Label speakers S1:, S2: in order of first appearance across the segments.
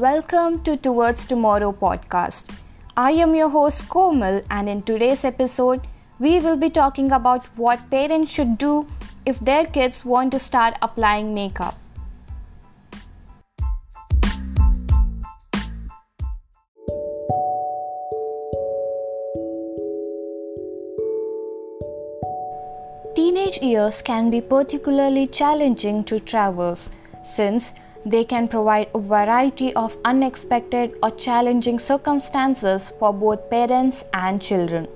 S1: Welcome to Towards Tomorrow podcast. I am your host Komal, and in today's episode, we will be talking about what parents should do if their kids want to start applying makeup. Teenage years can be particularly challenging to traverse since they can provide a variety of unexpected or challenging circumstances for both parents and children.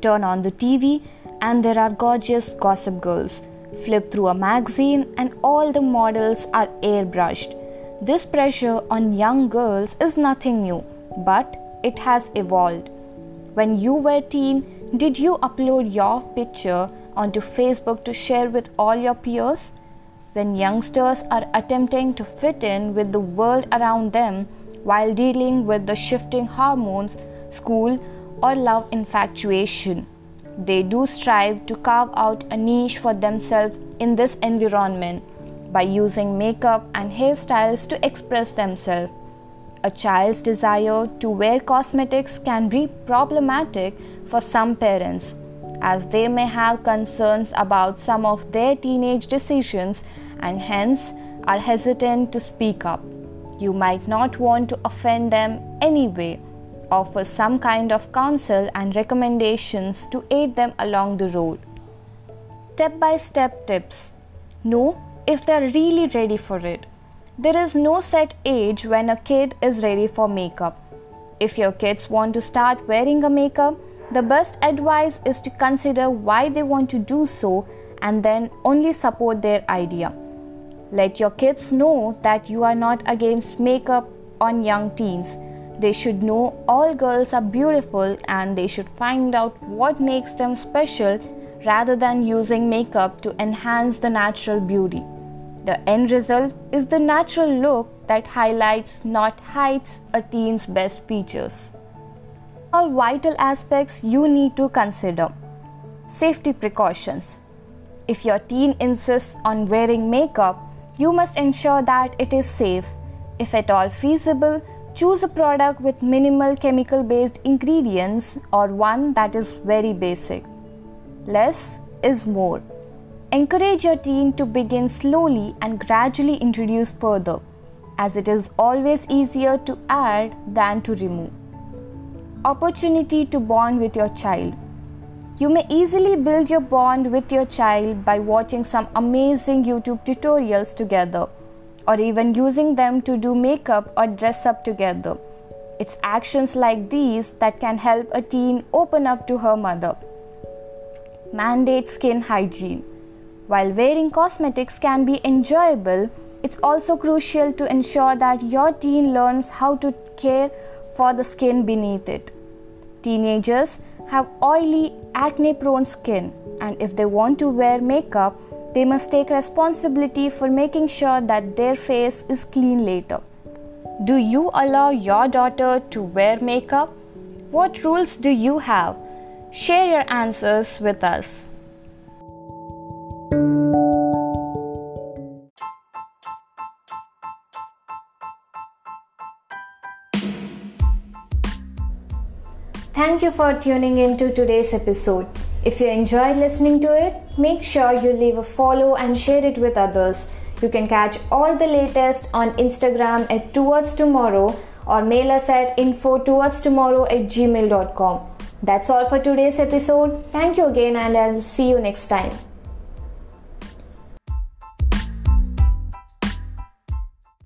S1: Turn on the TV, and there are gorgeous gossip girls. Flip through a magazine, and all the models are airbrushed. This pressure on young girls is nothing new, but it has evolved. When you were teen, did you upload your picture onto Facebook to share with all your peers? When youngsters are attempting to fit in with the world around them while dealing with the shifting hormones, school, or love infatuation. They do strive to carve out a niche for themselves in this environment by using makeup and hairstyles to express themselves. A child's desire to wear cosmetics can be problematic for some parents as they may have concerns about some of their teenage decisions and hence are hesitant to speak up. You might not want to offend them anyway. Offer some kind of counsel and recommendations to aid them along the road. Step by step tips. Know if they are really ready for it. There is no set age when a kid is ready for makeup. If your kids want to start wearing a makeup, the best advice is to consider why they want to do so and then only support their idea. Let your kids know that you are not against makeup on young teens. They should know all girls are beautiful and they should find out what makes them special rather than using makeup to enhance the natural beauty. The end result is the natural look that highlights, not hides, a teen's best features all vital aspects you need to consider. Safety precautions. If your teen insists on wearing makeup, you must ensure that it is safe. If at all feasible, choose a product with minimal chemical based ingredients or one that is very basic. Less is more. Encourage your teen to begin slowly and gradually introduce further, as it is always easier to add than to remove opportunity to bond with your child. You may easily build your bond with your child by watching some amazing YouTube tutorials together or even using them to do makeup or dress up together. It's actions like these that can help a teen open up to her mother. Mandate skin hygiene. While wearing cosmetics can be enjoyable, it's also crucial to ensure that your teen learns how to care for the skin beneath it. Teenagers have oily, acne prone skin, and if they want to wear makeup, they must take responsibility for making sure that their face is clean later. Do you allow your daughter to wear makeup? What rules do you have? Share your answers with us. Thank you for tuning in to today's episode. If you enjoyed listening to it, make sure you leave a follow and share it with others. You can catch all the latest on Instagram at Towards Tomorrow or mail us at info towards tomorrow at gmail.com. That's all for today's episode. Thank you again, and I'll see you next time.